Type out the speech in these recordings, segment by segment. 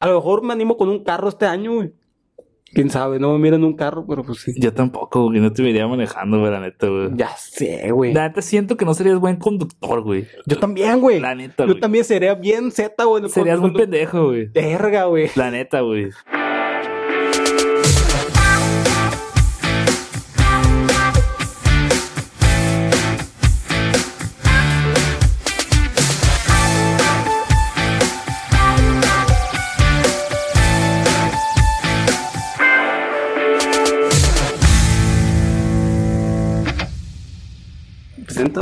A lo mejor me animo con un carro este año, güey. Quién sabe, no me miran un carro, pero pues sí. Yo tampoco, güey. No te vería manejando, güey, la neta, güey. Ya sé, güey. La neta siento que no serías buen conductor, güey. Yo también, güey. La neta, Yo güey. también sería bien Z, güey. Serías muy Cuando- pendejo, güey. Verga, güey. La neta, güey.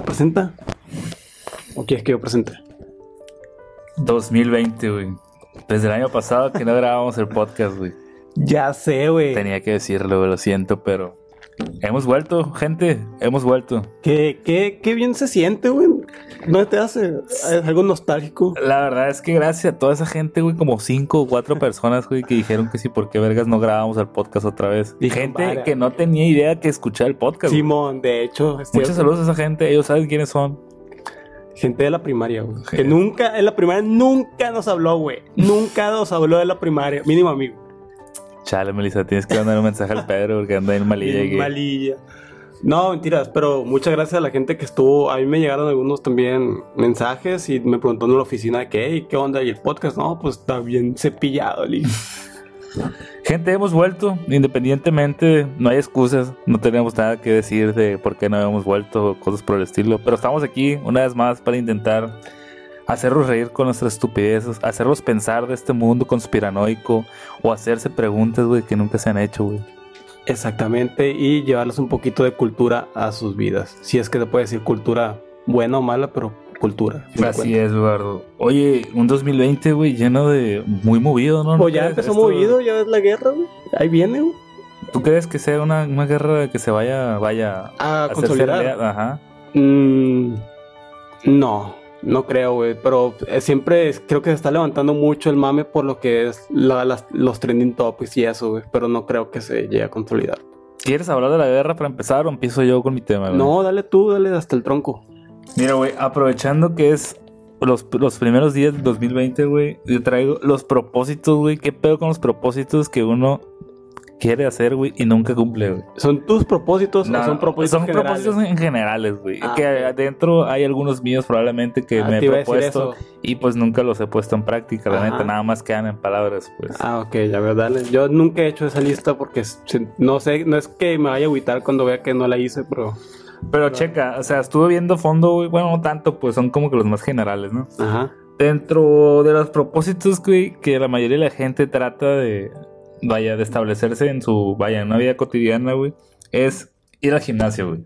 Presenta, presenta. ¿O quieres que yo presente? 2020, güey. Desde el año pasado que no grabábamos el podcast, güey. Ya sé, güey. Tenía que decirlo. Lo siento, pero... Hemos vuelto, gente. Hemos vuelto. Qué, qué, qué bien se siente, güey. ¿No te hace ¿Es algo nostálgico? La verdad es que gracias a toda esa gente, güey, como cinco o cuatro personas, güey, que dijeron que sí, ¿por qué vergas no grabamos el podcast otra vez? Dijo, gente que no tenía idea que escuchar el podcast. güey. Simón, de hecho. Muchos cierto. saludos a esa gente, ellos saben quiénes son. Gente de la primaria, güey. Sí. Que nunca, en la primaria nunca nos habló, güey. Nunca nos habló de la primaria. Mínimo amigo. Chale, Melissa, tienes que mandar un mensaje al Pedro porque anda en malilla. Que- malilla. No, mentiras, pero muchas gracias a la gente que estuvo. A mí me llegaron algunos también mensajes y me preguntó en la oficina de qué, ¿y qué onda? Y el podcast, no, pues está bien cepillado, Lee. Gente, hemos vuelto, independientemente, no hay excusas, no tenemos nada que decir de por qué no hemos vuelto o cosas por el estilo, pero estamos aquí una vez más para intentar hacerlos reír con nuestras estupideces, hacerlos pensar de este mundo conspiranoico o hacerse preguntas, güey, que nunca se han hecho, güey. Exactamente, y llevarles un poquito de cultura a sus vidas. Si es que se puede decir cultura buena o mala, pero cultura. Así es, Eduardo. Oye, un 2020, güey, lleno de... muy movido, ¿no? ¿No Pues ya empezó Esto- movido, ya ves la guerra, güey. Ahí viene, güey. ¿Tú crees que sea una, una guerra que se vaya, vaya A consolidar. realidad? Ajá. Mm, no, no creo, güey. Pero eh, siempre es- creo que se está levantando mucho el mame por lo que es la- las- los trending topics y eso, güey. Pero no creo que se llegue a consolidar. ¿Quieres hablar de la guerra para empezar o empiezo yo con mi tema? güey? No, dale tú, dale hasta el tronco. Mira, güey, aprovechando que es los, los primeros días del 2020, güey, yo traigo los propósitos, güey. ¿Qué pedo con los propósitos que uno quiere hacer, güey, y nunca cumple, güey? ¿Son tus propósitos No, o son propósitos son generales? propósitos en generales, güey. Ah, que adentro hay algunos míos probablemente que Ah, me he propuesto y pues nunca los he puesto en práctica, la neta, nada más quedan en palabras, pues. Ah, ok, ya veo, dale. Yo nunca he hecho esa lista porque no sé, no es que me vaya a agüitar cuando vea que no la hice, pero... Pero checa, o sea, estuve viendo fondo, güey, bueno, no tanto, pues son como que los más generales, ¿no? Ajá. Dentro de los propósitos, güey, que la mayoría de la gente trata de, vaya, de establecerse en su, vaya, en una vida cotidiana, güey, es ir al gimnasio, güey.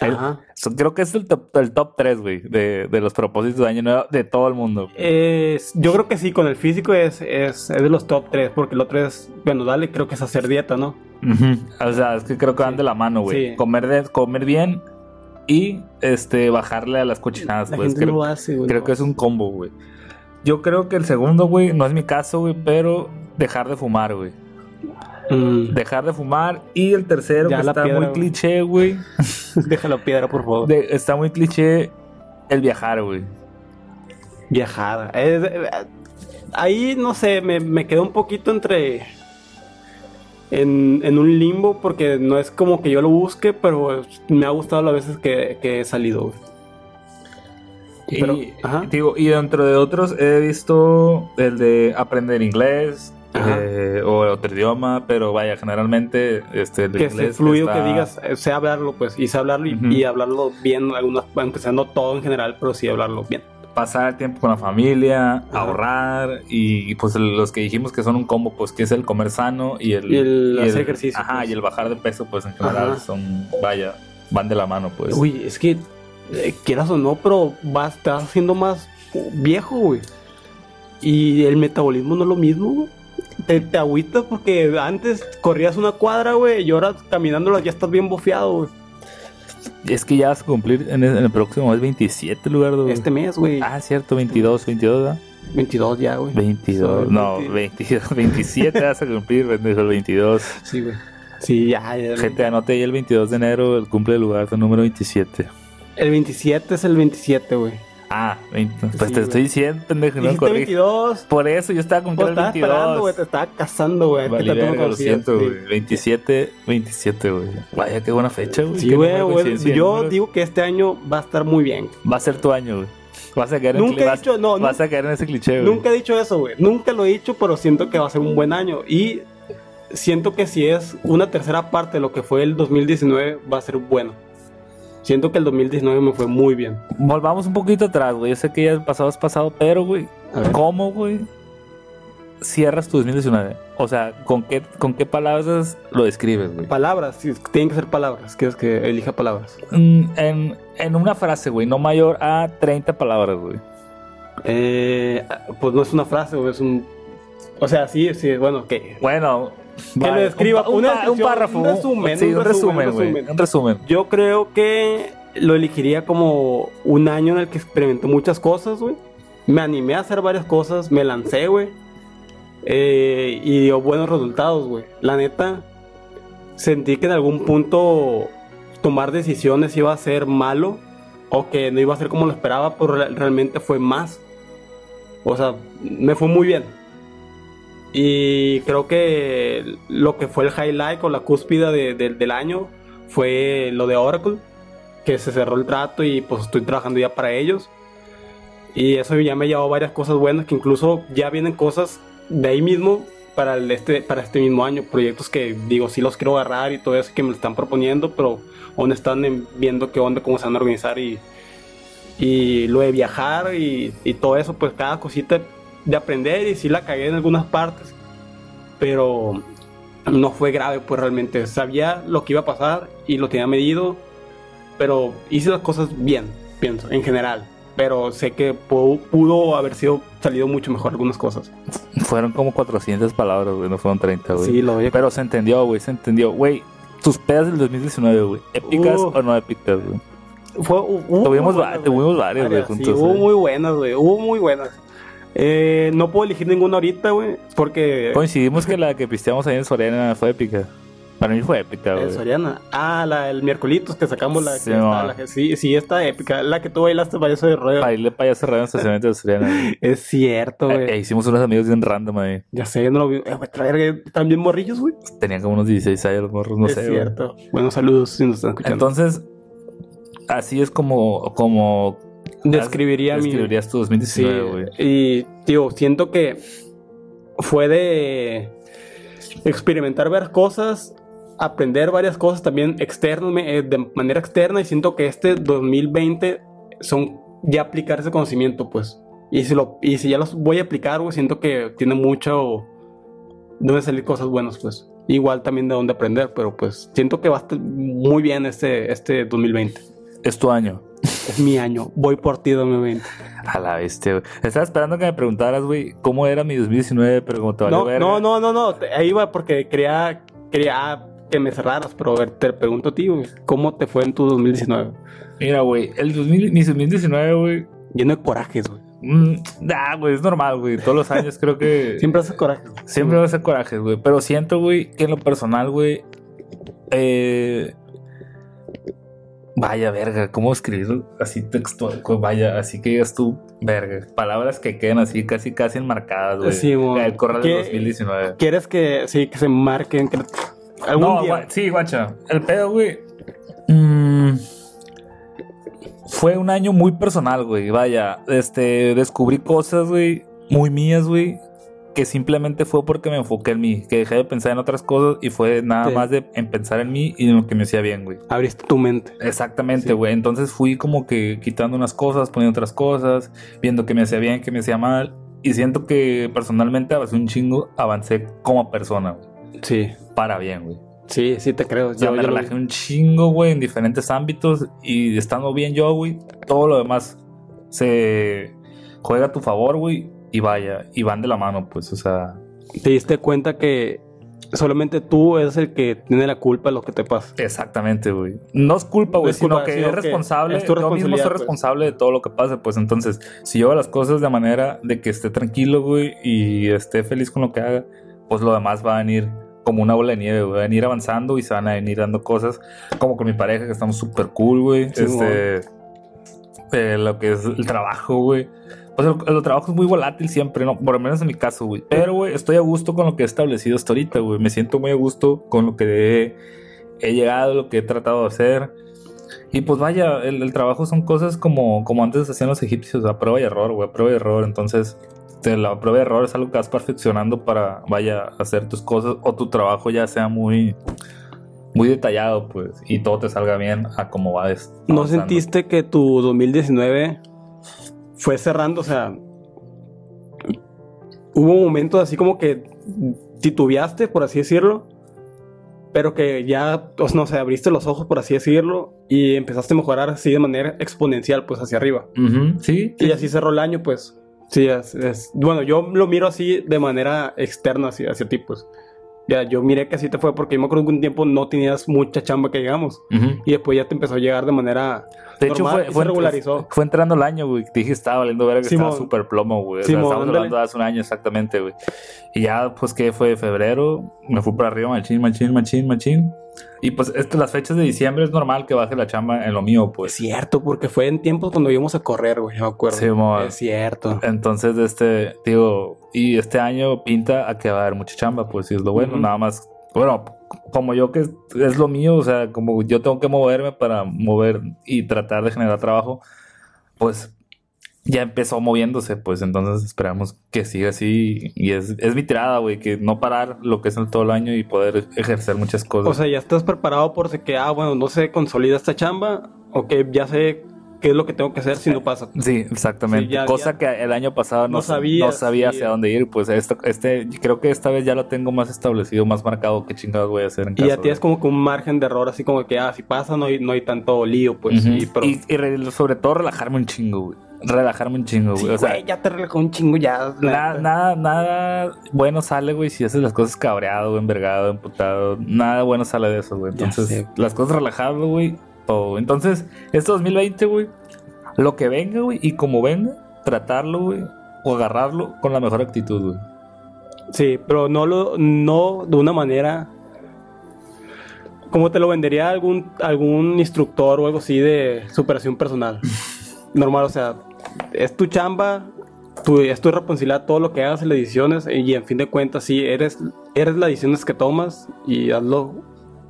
El- so- creo que es el top, el top 3, güey, de, de los propósitos de año nuevo de todo el mundo. Es- yo creo que sí, con el físico es, es, es de los top 3, porque el otro es, bueno, dale, creo que es hacer dieta, ¿no? Ujú. O sea, es que creo que van de la mano, güey. Sí. Comer, de- comer bien y, este, bajarle a las cochinadas, La pues. gente Creo- no hace, güey. Creo no. que es un combo, güey. Yo creo que el segundo, güey, no es mi caso, güey, pero dejar de fumar, güey. Mm, Dejar de fumar. Y el tercero, Ya que la está piedra, muy güey. cliché, güey. Déjalo piedra, por favor. de- está muy cliché el viajar, güey. Viajada. Es- eh, ahí, no sé, me, me quedé un poquito entre... En, en un limbo porque no es como que yo lo busque, pero me ha gustado las veces que, que he salido. güey. Y, Pero, ajá. digo, y dentro de otros he visto el de aprender inglés. Eh, o otro idioma, pero vaya, generalmente este, el que sea inglés fluido, está- que digas, eh, sé hablarlo, pues, y sé hablarlo y, hablarlo bien, algunas, aunque sea no todo en general, pero sí hablarlo bien. pasar tiempo con la familia, Ajá. ahorrar y, pues los que dijimos que son un combo, pues que es el comer sano y el, Y el hacer ejercicio, Ajá, pues. y el bajar de peso, pues en general Ajá. son, vaya, van de la mano, pues. Uy, es que, eh, quieras o no, pero vas, te vas haciendo más viejo, güey. Y el metabolismo no es lo mismo, güey. Te, te agüita porque antes corrías una cuadra, güey, y ahora caminándola ya estás bien bofeado, güey. Es que ya vas a cumplir en el, en el próximo es 27 lugar, güey. Este mes, güey. Ah, cierto, 22, 22, ¿verdad? 22 ya, güey. 22, Soy no, 20. 22, 27 vas a cumplir, pendejo, el 22. Sí, güey. Sí, ya, ya. Gente, anote ahí el 22 de enero, el cumple del lugar del número 27. El 27 es el 27, güey. Ah, 20. Pues Sí, te güey. estoy diciendo, pendejo, no corrí. 22. Por eso yo estaba Pues cumpliendo el estaba esperando, güey. 22. Te estaba casando, güey. Vale, que lo siento, sí. güey. 27, 27, güey. Vaya, qué buena fecha, güey. Sí, güey, Yo digo que este año va a estar muy bien. Va a ser tu año, güey. Vas a caer en, Nunca he vas, dicho- no, vas a caer en ese cliché, güey. Nunca he dicho eso, güey. Nunca lo he dicho, pero siento que va a ser un buen año. Y siento que si es una tercera parte de lo que fue el 2019, va a ser bueno. Siento que el 2019 me fue muy bien. Volvamos un poquito atrás, güey. Yo sé que ya el pasado es pasado, pero, güey. ¿cómo, güey, cierras tu 2019? O sea, ¿con qué, con qué palabras lo describes, güey? Palabras, sí, tienen que ser palabras. Quieres que elija palabras. Mm, En, en una frase, güey, no mayor a 30 palabras, güey. Eh, pues no es una frase, güey, es un. O sea, sí, sí, bueno, que. Bueno, Que lo describa, un, una párrafo, un resumen, sí, un un resumen, resumen, un güey, resumen. un resumen. Yo creo que lo elegiría como un año en el que experimenté muchas cosas, güey. Me animé a hacer varias cosas, me lancé, güey. Eh, y dio buenos resultados, güey. La neta, sentí que en algún punto tomar decisiones iba a ser malo o que no iba a ser como lo esperaba, pero re- realmente fue más. O sea, me fue muy bien. Y creo que lo que fue el highlight o la cúspide de- de- del año fue lo de Oracle, que se cerró el trato y pues estoy trabajando ya para ellos. Y eso ya me llevó varias cosas buenas, que incluso ya vienen cosas de ahí mismo para, este, para este mismo año. Proyectos que digo, sí los quiero agarrar y todo eso que me están proponiendo, pero aún están en- viendo qué onda, cómo se van a organizar y, y lo de viajar y, y todo eso, pues cada cosita de aprender y sí la cagué en algunas partes, pero no fue grave, pues realmente sabía lo que iba a pasar y lo tenía medido, pero hice las cosas bien, pienso, en general. Pero sé que pudo, pudo haber sido salido mucho mejor algunas cosas. Fueron como 400 palabras, güey, no fueron 30, güey. Sí, lo doy. Pero se entendió, güey, se entendió. Güey, tus pedas del 2019, güey, ¿épicas Uh. o no épicas, güey? Fue, hubo Tuvimos, va- tuvimos varias, güey, Varias, sí, juntos. hubo muy buenas, güey. Hubo muy buenas. Eh, no puedo elegir ninguna ahorita, güey, porque... Coincidimos que la que pisteamos ahí en Soriana fue épica. Para mí fue épica, Eh, güey. Soriana. Ah, la el miércoles que sacamos la, Sí, que está, la que- sí, sí, está épica. La que tú bailaste para eso de. Ahí le payaso cerrado en el estacionamiento de Soriana. güey. Es cierto, güey. Eh, eh, hicimos unos amigos bien random ahí. Ya sé, yo no lo vi. Eh, güey, traer, también morrillos, güey. Tenían como unos 16 años los morros, no es sé, güey. cierto. Bueno, saludos si nos están escuchando. Entonces, así es como, como Describiría mi. describirías tu Sí, 2019, güey. y, tío, siento que fue de experimentar varias cosas, aprender varias cosas también externas, me- eh, de manera externa, y siento que este 2020 son ya aplicar ese conocimiento, pues. Y si, lo, y si ya los voy a aplicar, güey, siento que tiene mucho de dónde salir cosas buenas, pues. Igual también de dónde aprender, pero pues siento que va a estar muy bien este, este 2020. Es tu año. Es mi año, voy por ti 2020. A la bestia, güey. Estaba esperando que me preguntaras, güey, cómo era mi 2019, pero como te valió No, verga. no, no, no, no, ahí va porque quería, quería que me cerraras, pero te pregunto a ti, güey, ¿cómo te fue en tu 2019? Mira, güey, el 2000, mi 2019, güey. Lleno de corajes, güey. mm, nah, güey, es normal, güey. Todos los años creo que. Siempre haces corajes. Siempre va a ser coraje, güey. Pero siento, güey, que en lo personal, güey. Eh, vaya, verga. ¿Cómo escribir así textual? Vaya, así que digas tú, verga. Palabras que queden así, casi, casi enmarcadas, güey. Sí, güey. El correo del ¿Qué- 2019. ¿Quieres que, sí, que se marquen? Que, algún No, día. gua- sí, guacha. El pedo, güey. mm, fue un año muy personal, güey. Vaya, este, descubrí cosas, güey, muy mías, güey. Que simplemente fue porque me enfoqué en mí. Que dejé de pensar en otras cosas y fue nada Sí. más de en pensar en mí y en lo que me hacía bien, güey. Abriste tu mente. Exactamente, Sí. güey. Entonces fui como que quitando unas cosas, poniendo otras cosas, viendo que me hacía bien, que me hacía mal. Y siento que personalmente avancé un chingo, avancé como persona, güey. Sí, Para bien, güey. sí, sí te creo. Yo- me yo relajé un chingo, güey, en diferentes ámbitos. Y estando bien yo, güey, todo lo demás se juega a tu favor, güey. Y vaya, y van de la mano, pues, o sea. Te diste cuenta que solamente tú eres el que tiene la culpa de lo que te pasa. Exactamente, güey. No es culpa, No güey, es sino que es que responsable. es yo mismo soy pues. responsable de todo lo que pase, pues. Entonces, si yo hago las cosas de manera de que esté tranquilo, güey, y esté feliz con lo que haga, pues lo demás va a venir como una bola de nieve, güey. Va a venir avanzando y se van a venir dando cosas. Como con mi pareja, que estamos súper cool, güey. Sí, este. eh, lo que es el trabajo, güey. Pues el, el trabajo es muy volátil siempre, ¿no? Por lo menos en mi caso, güey. Pero, güey, estoy a gusto con lo que he establecido hasta ahorita, güey. Me siento muy a gusto con lo que he, he llegado, lo que he tratado de hacer. Y pues vaya, el, el trabajo son cosas como, como antes hacían los egipcios, a prueba y error, güey, a prueba y error. Entonces, la prueba y error es algo que vas perfeccionando para, vaya, hacer tus cosas o tu trabajo ya sea muy, muy detallado, pues, y todo te salga bien a como va. ¿No sentiste que tu 2019 fue cerrando? O sea, hubo momentos así como que titubeaste, por así decirlo, pero que ya, o sea, no sé, abriste los ojos, por así decirlo, y empezaste a mejorar así de manera exponencial, pues hacia arriba. Sí, Y así cerró el año, pues. Sí, es, es- bueno, yo lo miro así de manera externa hacia, hacia ti, pues. Ya, yo miré que así te fue porque yo me acuerdo que un tiempo no tenías mucha chamba que digamos. Ujú. Y después ya te empezó a llegar de manera De hecho, fue, y fue, se regularizó. fue entrando el año, güey. Te dije estaba valiendo ver que Simón. estaba súper plomo, güey. O sea, estamos ándale. hablando de hace un año exactamente, güey. Y ya, pues, que fue febrero. Me fui para arriba, machín, machín, machín, machín. Y pues, esto, las fechas de diciembre es normal que baje la chamba en lo mío, Es pues. cierto, porque fue en tiempos cuando íbamos a correr, güey, yo me acuerdo. Simón. es cierto. Entonces, este, digo, y este año pinta a que va a haber mucha chamba, pues, y es lo bueno. Ujú. Nada más, bueno, como yo que es, es lo mío, o sea, como yo tengo que moverme para mover y tratar de generar trabajo, pues ya empezó moviéndose, pues entonces esperamos que siga así. Y es, es mi tirada, güey, que no parar lo que es el todo el año y poder ejercer muchas cosas. O sea, ya estás preparado por si que, ah, bueno, no se consolida esta chamba, o que ya sé qué es lo que tengo que hacer si no pasa. Sí, exactamente. Sí, ya- Cosa ya- que el año pasado no, sabía sí. hacia dónde ir. Pues esto, este, creo que esta vez ya lo tengo más establecido, más marcado qué chingados voy a hacer en Y ya tienes de- como que un margen de error, así como que, ah, si pasa, no hay, no hay tanto lío, pues. Ujú. y, pero, y, y re- sobre todo relajarme un chingo, güey. Relajarme un chingo, güey. Sí, o sea, güey, ya te relajó un chingo, ya. Nada, nada, nada bueno sale, güey, si haces las cosas cabreado, envergado, emputado. Nada bueno sale de eso, güey. Entonces, sé. las cosas relajado, güey, todo. Entonces, este 2020, güey, lo que venga, güey, y como venga, tratarlo, güey, o agarrarlo con la mejor actitud, güey. Sí, pero no lo, no de una manera como te lo vendería algún, algún instructor o algo así de superación personal. Normal, o sea, es tu chamba, tu, es tu responsabilidad todo lo que hagas en las ediciones y en fin de cuentas, sí, eres, eres las decisiones que tomas y hazlo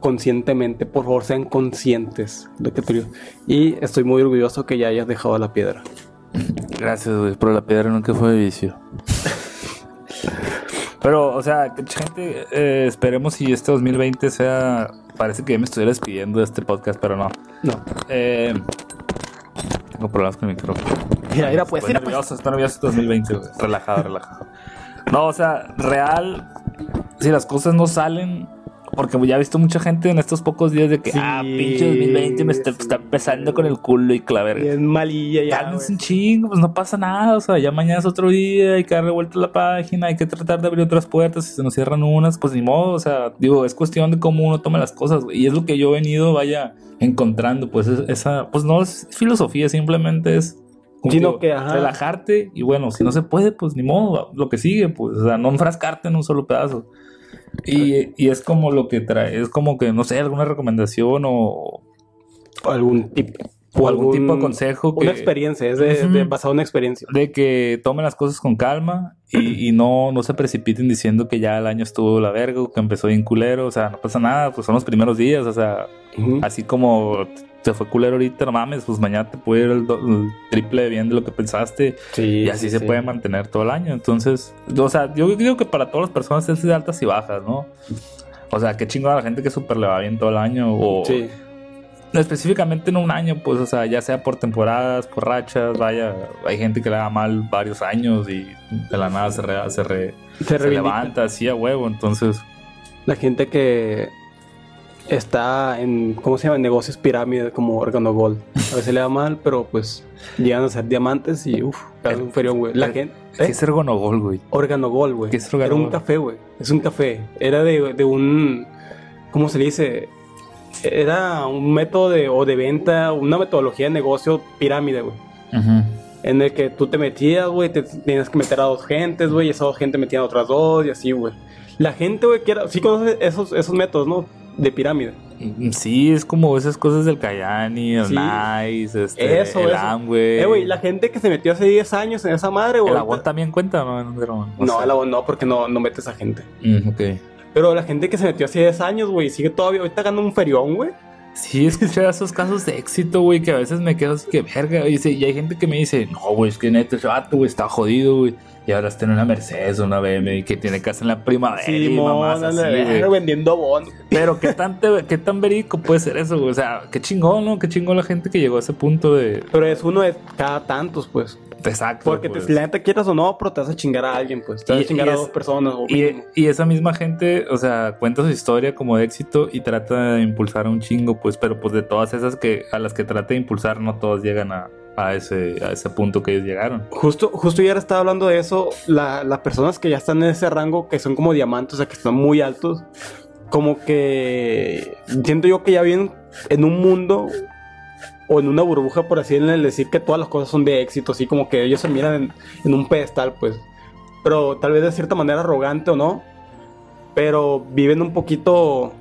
conscientemente. Por favor, sean conscientes de que tú... Y estoy muy orgulloso que ya hayas dejado la piedra. Gracias, güey, pero la piedra nunca fue de vicio. Pero, o sea, gente, eh, esperemos si este 2020 sea. Parece que ya me estuviera despidiendo de este podcast, pero no. No. Eh, tengo problemas con el micrófono. Mira, mira, pues, Estoy mira, pues. nervioso, estoy nervioso este 2020, güey. Relajado, relajado. No, o sea, real, si las cosas no salen, porque ya he visto mucha gente en estos pocos días de que, Sí, ah, pinche 2020 me está, sí. está empezando con el culo y claver. Bien malilla ya. Cálmense un chingo, pues no pasa nada, o sea, ya mañana es otro día, hay que darle vuelta a la página, hay que tratar de abrir otras puertas, si se nos cierran unas, pues ni modo, o sea, digo, es cuestión de cómo uno toma las cosas, y es lo que yo he venido, vaya, encontrando, pues es- esa, pues no es filosofía, simplemente es... como Sino digo, que, ajá. relajarte y bueno, si no se puede, pues ni modo, lo que sigue, pues, o sea, no enfrascarte en un solo pedazo. Y, y es como lo que trae, es como que, no sé, alguna recomendación o, O algún tipo. o algún tipo de consejo. Una que- experiencia, es de, Ujú. de- basado en una experiencia. de que tomen las cosas con calma y, y no, no se precipiten diciendo que ya el año estuvo la verga que empezó bien culero. O sea, no pasa nada, pues son los primeros días. O sea, Ujú. así como te fue culero ahorita, no mames, pues mañana te puede ir el, triple de bien de lo que pensaste Sí, y así sí, se sí. puede mantener todo el año. Entonces, o sea, yo digo que para todas las personas es de altas y bajas, ¿no? O sea, qué chingón a la gente que súper le va bien todo el año o Sí. específicamente en un año, pues, o sea, ya sea por temporadas, por rachas, vaya, hay gente que le da mal varios años y de la nada se, re- se, re- Se, levanta así a huevo, entonces, La gente que está en, ¿cómo se llama? Negocios pirámide como Organo Gold. A veces le da mal, pero pues llegan a ser diamantes y uff, un ferión, güey. La el- gente. ¿qué ¿eh? es ergonogol, güey? Organo Gold, güey. ¿Qué es Era un Organogol? café, güey. Es un café. Era de, de un. ¿Cómo se le dice? Era un método de, o de venta, una metodología de negocio pirámide, güey. En el que tú te metías, güey, te tenías que meter a dos gentes, güey, y esas dos gentes metían a otras dos y así, güey. La gente, güey, que era, sí conoces esos, esos métodos, ¿no? De pirámide. Mm, Sí, es como esas cosas del Cayani, el Sí. Nice, este, Eso, el. Amway. Eh, güey, la gente que se metió hace 10 años en esa madre, güey. El agua también cuenta, ¿no? No, no, el agua no, porque no, no metes a gente. Mm, ok. Pero la gente que se metió hace 10 años, güey, sigue todavía. Ahorita gana un ferión, güey. Sí, escuché esos casos de éxito, güey, que a veces me quedo así que verga. Y, sí, y hay gente que me dice, no, güey, es que neta, ese vato, güey, está jodido, güey. Y ahora está en una Mercedes, una BM, y que tiene casa en la primavera y mamás así, güey. vendiendo bonos. Pero qué tan, te- qué tan verídico puede ser eso, güey. O sea, qué chingón, ¿no? Qué chingón la gente que llegó a ese punto de... Pero es uno de cada tantos, pues. Exacto. Porque pues. te, la neta quieras o no, pero te vas a chingar a alguien, pues. Te vas Y- a chingar a dos personas. O y esa misma gente, o sea, cuenta su historia como de éxito y trata de impulsar a un chingo, pues, pero pues de todas esas que a las que trata de impulsar, no todas llegan a, a ese, a ese punto que ellos llegaron. Justo, justo ya estaba hablando de eso. la- las personas que ya están en ese rango, que son como diamantes, o sea, que están muy altos, como que siento yo que ya vienen en un mundo o en una burbuja, por así decir, que todas las cosas son de éxito, así como que ellos se miran en, en un pedestal, pues. Pero tal vez de cierta manera arrogante o no, pero viven un poquito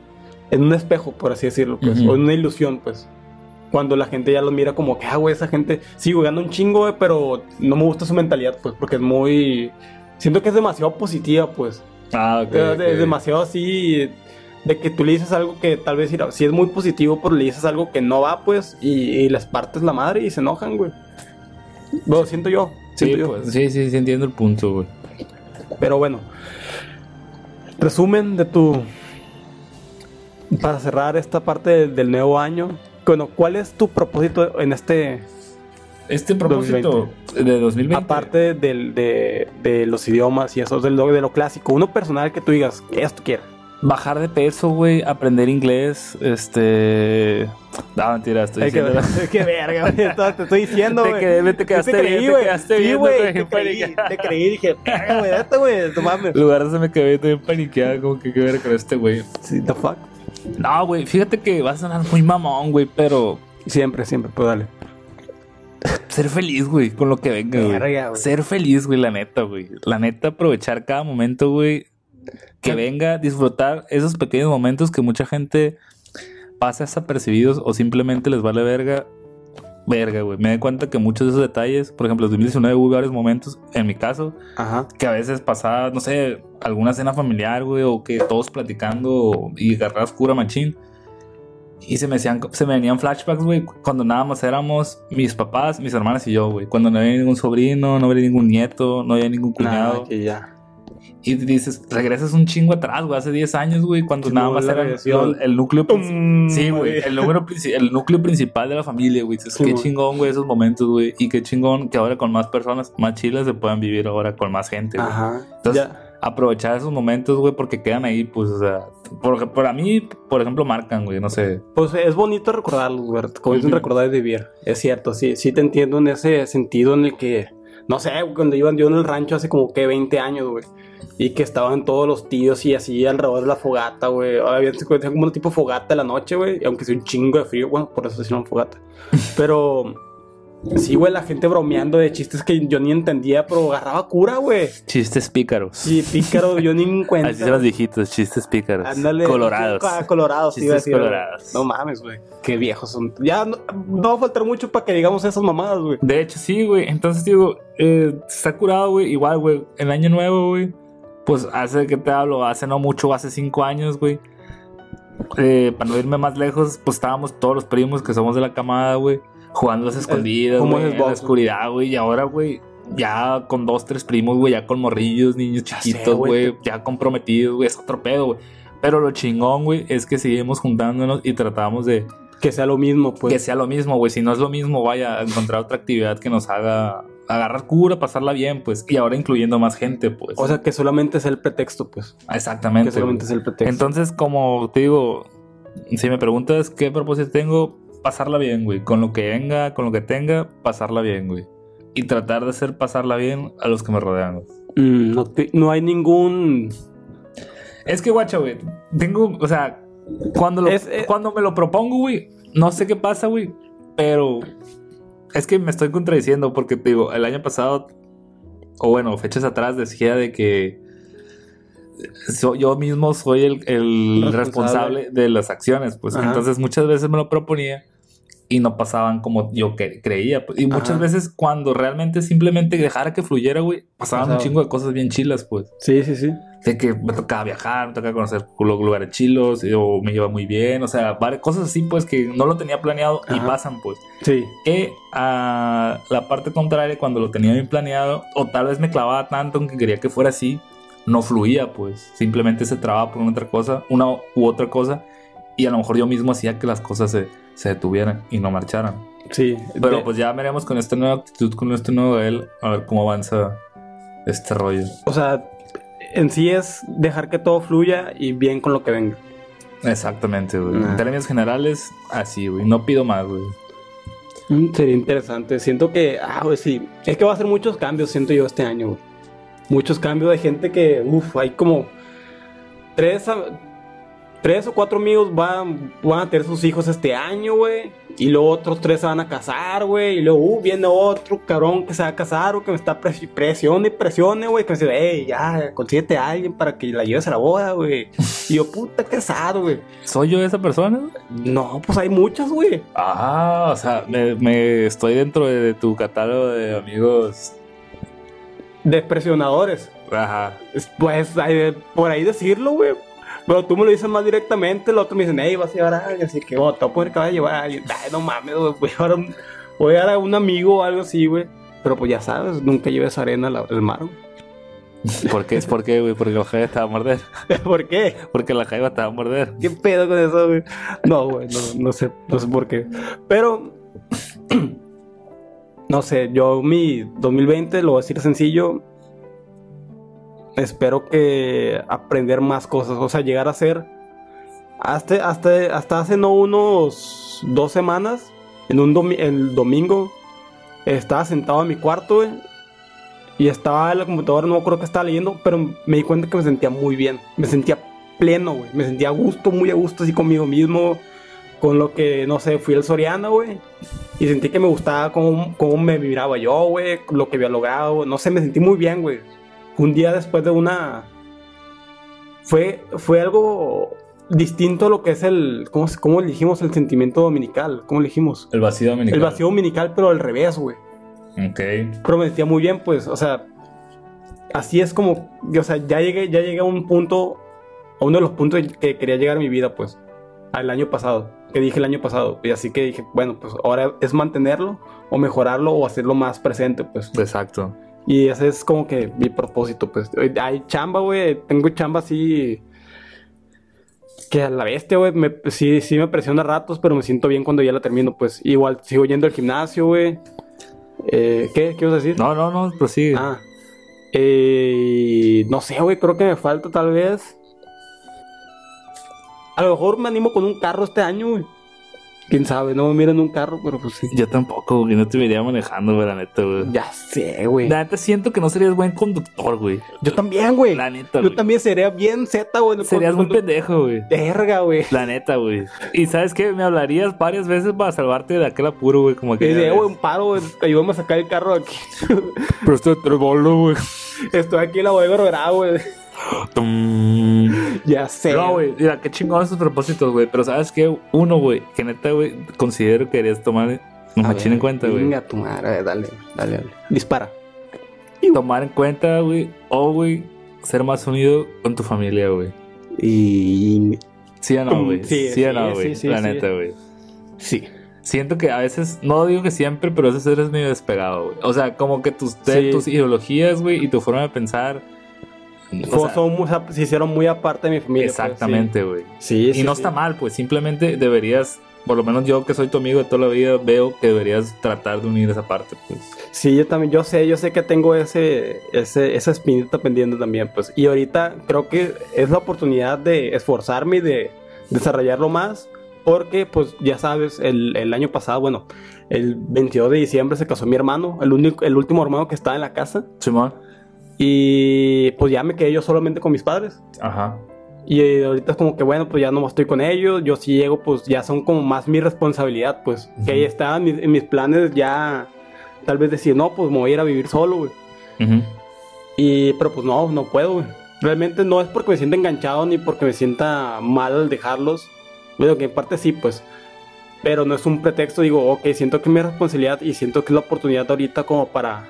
en un espejo, por así decirlo, pues, o en una ilusión, pues. Cuando la gente ya los mira como que, ah, güey, esa gente, sí, güey, gana un chingo, pero no me gusta su mentalidad, pues, porque es muy. Siento que es demasiado positiva, pues. Ah, ok. Es- ok. Es demasiado así. De que tú le dices algo que tal vez si es muy positivo, pero le dices algo que no va, pues, y, y les partes la madre y se enojan, güey. Lo siento yo. Sí, siento yo. pues, sí, sí, sí, entiendo el punto, güey. Pero bueno. Resumen de tu. Para cerrar esta parte del, del nuevo año. Bueno, ¿cuál es tu propósito en este. Este propósito de 2020. Aparte del, de, de los idiomas y eso, de lo, de lo clásico? Uno personal que tú digas, esto quiero. Bajar de peso, güey, aprender inglés, este... No, mentira, estoy Ay, qué, diciendo... qué verga, güey. Te- Te estoy diciendo, Te güey. quedé- te quedaste creí, bien, te güey. quedaste Sí, bien, güey. güey, Te creí, paniqueado. te creí. Dije, verga, güey, esto, güey. No mames. Lugar se me quedé bien paniqueada, como que qué ver con este güey. Sí, the fuck. No, güey, fíjate que va a sonar muy mamón, güey, pero Siempre, siempre, pues dale. ser feliz, güey, con lo que venga. Verga, güey. Ser feliz, güey, la neta, güey. La neta, aprovechar cada momento, güey. Que venga, disfrutar esos pequeños momentos que mucha gente pasa desapercibidos o simplemente les vale verga. Verga, güey. Me doy cuenta que muchos de esos detalles, por ejemplo, en 2019 hubo varios momentos, en mi caso, Ajá. que a veces pasaba, no sé, alguna cena familiar, güey, o que todos platicando y agarras cura machín. Y se me, hacían, se me venían flashbacks, güey, cuando nada más éramos mis papás, mis hermanas y yo, güey. Cuando no había ningún sobrino, no había ningún nieto, no había ningún cuñado. Nada, que ya. Y dices, regresas un chingo atrás, güey, hace 10 años, güey, cuando Sí, nada más era el núcleo Sí, güey, el, número el núcleo principal de la familia, güey. Dices, Sí, qué chingón, güey, esos momentos, güey. Y qué chingón que ahora con más personas, más chilas, se puedan vivir ahora con más gente, güey. Ajá. Entonces, ya. aprovechar esos momentos, güey, porque quedan ahí, pues, o sea, por, para mí, por ejemplo, marcan, güey, no sé. Pues es bonito recordarlos, güey. Como dicen, recordar es vivir. Es cierto, sí, sí te entiendo en ese sentido en el que, no sé, cuando iban yo en el rancho hace como que 20 años, güey. Y que estaban todos los tíos y así alrededor de la fogata, güey. Había como un tipo fogata de la noche, güey. Aunque sea un chingo de frío, bueno, por eso se llaman fogata. Pero sí, güey, la gente bromeando de chistes que yo ni entendía, pero agarraba cura, güey. Chistes pícaros. Sí, pícaro, yo ni en cuenta. Así son los viejitos, chistes pícaros. Ándale. Colorados. Ah, colorados, sí, iba a Chistes decir, colorados. No mames, güey. Qué viejos son. Ya no, no va a faltar mucho para que digamos esas mamadas, güey. De hecho, sí, güey. Entonces, digo, eh, está curado, güey. Igual, güey. El año nuevo, güey. Pues hace que te hablo, hace no mucho, hace cinco años, güey. Eh, para no irme más lejos, pues estábamos todos los primos que somos de la camada, güey. Jugando las escondidas, ¿cómo güey. es En la oscuridad, güey. Y ahora, güey. Ya con dos, tres primos, güey. Ya con morrillos, niños Ya chiquitos, güey. Ya comprometidos, güey. Es otro pedo, güey. Pero lo chingón, güey, es que seguimos juntándonos y tratamos de, Que sea lo mismo, pues. que sea lo mismo, güey. Si no es lo mismo, vaya a encontrar otra actividad que nos haga agarrar cura, pasarla bien, pues. Y ahora incluyendo más gente, pues. O sea, que solamente es el pretexto, pues. exactamente. Que solamente güey. es el pretexto. Entonces, como te digo, si me preguntas qué propósito tengo, pasarla bien, güey. Con lo que venga, con lo que tenga, pasarla bien, güey. Y tratar de hacer pasarla bien a los que me rodean, güey. Mm, no, te- no hay ningún. Es que, guacha, güey. Tengo, o sea, cuando, lo- Es- eh, cuando me lo propongo, güey, no sé qué pasa, güey. Pero es que me estoy contradiciendo porque, te digo, el año pasado, o bueno, fechas atrás, decía de que so- yo mismo soy el, el Responsable. responsable. de las acciones, pues. Ajá. Entonces muchas veces me lo proponía y no pasaban como yo creía. pues. Y muchas Ajá. veces cuando realmente simplemente dejara que fluyera, güey, pasaban un chingo de cosas bien chilas, pues. Sí, sí, sí. De que me tocaba viajar, me tocaba conocer lu- lugares chilos, y- o me iba muy bien, o sea, varias cosas así, pues, que no lo tenía planeado y Ajá. pasan, pues. Sí. Que a la parte contraria, cuando lo tenía bien planeado, o tal vez me clavaba tanto en que quería que fuera así, no fluía, pues. Simplemente se trababa por una otra cosa, una u otra cosa, y a lo mejor yo mismo hacía que las cosas se, se detuvieran y no marcharan. Sí. Pero De- pues ya veremos con esta nueva actitud, con este nuevo él, a ver cómo avanza este rollo. O sea, en sí es dejar que todo fluya y bien con lo que venga. Exactamente, güey. Nah. En términos generales, así, güey. No pido más, güey. Mm, Sería interesante. Siento que, ah, güey, sí. Es que va a ser muchos cambios, siento yo, este año, güey. Muchos cambios de gente que, uff, hay como tres, tres o cuatro amigos van, van a tener sus hijos este año, güey. Y luego otros tres se van a casar, güey. Y luego, uh, viene otro cabrón que se va a casar o que me está pres- presione y presione, güey. Que me dice, hey, ya, consíguete a alguien para que la lleves a la boda, güey. Y yo, puta, qué sad, güey. ¿Soy yo esa persona? No, pues hay muchas, güey. Ah, o sea, me, me estoy dentro de, de tu catálogo de amigos. Depresionadores. Ajá. Es- Pues hay- por ahí decirlo, güey. Pero tú me lo dices más directamente, el otro me dicen, hey, vas a llevar a alguien, así que, oh, te voy a poner que vas a llevar a alguien. Ay, no mames, voy a llevar a un, voy a, llevar a un amigo o algo así, güey. Pero pues ya sabes, nunca lleves arena al, al mar, güey. ¿Por qué? ¿Por qué, güey? Porque la jaiba te va a morder. ¿Por qué? Porque la jaiba te va a morder. ¿Qué pedo con eso, güey? No, güey, no, no sé, no sé por qué. Pero, no sé, yo mi 2020 lo voy a decir sencillo. Espero que aprender más cosas, o sea, llegar a ser hasta, hasta, hasta hace no unos dos semanas, en un el domingo, estaba sentado en mi cuarto, güey, y estaba en la computadora, no acuerdo qué estaba leyendo, pero me di cuenta que me sentía muy bien, me sentía pleno, güey. Me sentía a gusto, muy a gusto así conmigo mismo. Con lo que, no sé, fui al Soriana, güey. Y sentí que me gustaba cómo, cómo me miraba yo, güey. Lo que había logrado. No sé, me sentí muy bien, güey. Un día después de una... Fue, fue algo distinto a lo que es el... ¿Cómo, cómo dijimos el sentimiento dominical? ¿Cómo le dijimos? El vacío dominical. El vacío dominical, pero al revés, güey. Ok. Pero me sentía muy bien, pues, o sea, así es como, o sea, ya llegué, ya llegué a un punto, a uno de los puntos que quería llegar en mi vida, pues, al año pasado, que dije el año pasado, y así que dije, bueno, pues ahora es mantenerlo, o mejorarlo, o hacerlo más presente, pues, Exacto. Y ese es como que mi propósito, pues, hay chamba, güey, tengo chamba así... Que a la bestia, güey, sí, sí me presiona a ratos, pero me siento bien cuando ya la termino, pues. Igual sigo yendo al gimnasio, güey. Eh, ¿Qué? ¿Qué vas a decir? No, no, no, prosigue. Ah. Eh, no sé, güey, creo que me falta tal vez. A lo mejor me animo con un carro este año, güey. Quién sabe, no me miran un carro, pero pues sí. Yo tampoco, güey. No te vería manejando, güey, la neta, güey. Ya sé, güey. La neta siento que no serías buen conductor, güey. Yo también, güey. La neta, Yo güey. también sería bien Z, güey. Serías muy pendejo, güey. Verga, güey. La neta, güey. Y sabes qué? Me hablarías varias veces para salvarte de aquel apuro, güey. Como Que "Eh, güey, un paro, güey. Ayúdame a sacar el carro de aquí. Pero esto es trebolo, güey. Estoy aquí en la bodega güey. Tum. Ya sé. No, güey, mira, qué chingón esos propósitos, güey. Pero ¿sabes qué? Uno, güey, que neta, güey, considero que deberías tomar un A machín en cuenta, güey. Venga, tu madre, a ver, dale, dale, dale. Dispara. Tomar en cuenta, güey, o, güey, ser más unido con tu familia, güey. Y. ¿Sí o no, güey? Mm, Sí, Sí, o sí, no, güey. sí, sí, La sí. neta, güey. Sí. Siento que a veces, no digo que siempre, pero a veces eres medio despegado, güey. O sea, como que tus, te- Sí. tus ideologías, güey, y tu forma de pensar. O sea, muy- se hicieron muy aparte de mi familia. pues, exactamente, güey. sí. Sí, y sí, no sí. está mal, pues simplemente deberías, por lo menos yo que soy tu amigo de toda la vida, veo que deberías tratar de unir esa parte, pues. Sí, yo también, yo sé, yo sé que tengo ese, ese, esa espinita pendiente también, pues. Y ahorita creo que es la oportunidad de esforzarme y de desarrollarlo más. Porque, pues, ya sabes, el, el año pasado, bueno, el 22 de diciembre se casó mi hermano, el, único, el último hermano que estaba en la casa. Simón. Y pues ya me quedé yo solamente con mis padres. Ajá. Y eh, ahorita es como que, bueno, pues ya no estoy con ellos. Yo si llego, pues ya son como más mi responsabilidad, pues. Que ahí estaban mis, en mis planes ya, tal vez decir, no, pues me voy a ir a vivir solo, güey. Ujú. Y, pero pues no, no puedo, güey. Realmente no es porque me sienta enganchado ni porque me sienta mal al dejarlos. Bueno, que en parte sí, pues. Pero no es un pretexto, digo, ok, siento que es mi responsabilidad y siento que es la oportunidad ahorita como para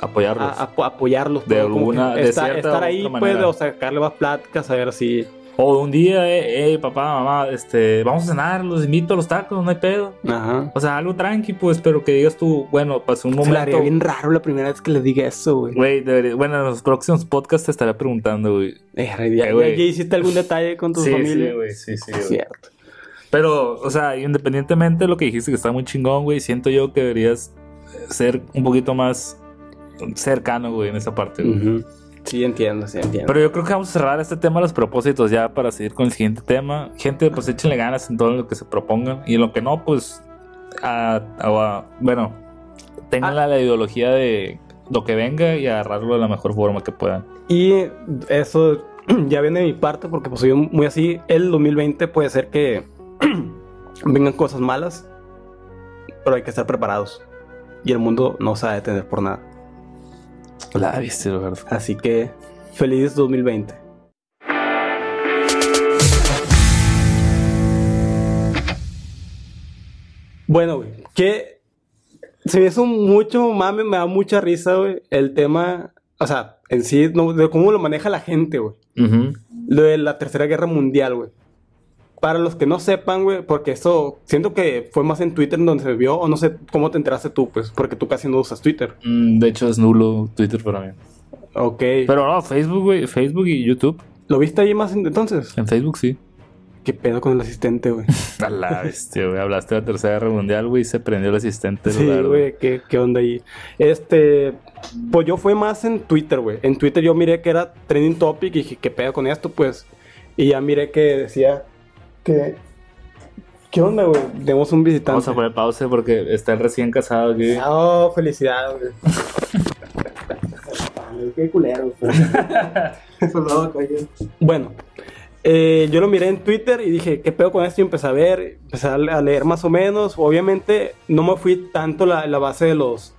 Apoyarlos. a- a- apoyarlos. De pues, alguna- de estar, cierta estar ahí, otra pues, o sacarle más pláticas, a ver si... O un día, eh, eh, papá, mamá, este, vamos a cenar, los invito a los tacos, no hay pedo. Ajá. O sea, algo tranqui, pues, pero que digas tú, bueno, pasó un momento. bien raro la primera vez que le diga eso, güey. Güey, debería- bueno, en los próximos podcasts te estaré preguntando, güey. Eh, ya, Eh, güey. ya hiciste algún detalle con tu familia? güey, sí, sí, güey. Cierto. Pero, o sea, independientemente de lo que dijiste que está muy chingón, güey, siento yo que deberías ser un poquito más cercano, güey, en esa parte, güey. Sí, entiendo, sí, entiendo. Pero yo creo que vamos a cerrar este tema los propósitos ya para seguir con el siguiente tema. Gente, pues échenle ganas en todo lo que se propongan. Y en lo que no, pues, a- a- bueno, tengan la, la ideología de lo que venga y agarrarlo de la mejor forma que puedan. Y eso ya viene de mi parte porque pues soy muy así. El 2020 puede ser que vengan cosas malas, pero hay que estar preparados. Y el mundo no se va a detener por nada. La viste. Así que feliz 2020. Bueno, güey, que se me hizo mucho mame, me da mucha risa, güey, el tema, o sea, en sí, no, de cómo lo maneja la gente, güey. Lo de la Tercera Guerra Mundial, güey. Para los que no sepan, güey, porque esto siento que fue más en Twitter donde se vio, o no sé cómo te enteraste tú, pues, porque tú casi no usas Twitter. Mm, De hecho, es nulo Twitter para mí. Ok. Pero no, Facebook, güey, Facebook y YouTube. ¿Lo viste ahí más en- entonces? En Facebook sí. ¿Qué pedo con el asistente, güey? A la bestia, güey. Hablaste de la Tercera Guerra Mundial, güey, y se prendió el asistente. Sí, ¿verdad, güey, ¿qué, ¿qué onda ahí? Este, pues yo fue más en Twitter, güey. En Twitter yo miré que era trending topic y dije, ¿qué pedo con esto? Pues, y ya miré que decía que... ¿Qué onda, güey? Tenemos un visitante. Vamos a poner pausa porque está el recién casado aquí. Oh, felicidades, güey. Qué culero. Bueno, eh, yo lo miré en Twitter y dije, ¿qué pedo con esto? Y empecé a ver, empecé a le- a leer más o menos. Obviamente no me fui tanto la, la base de los,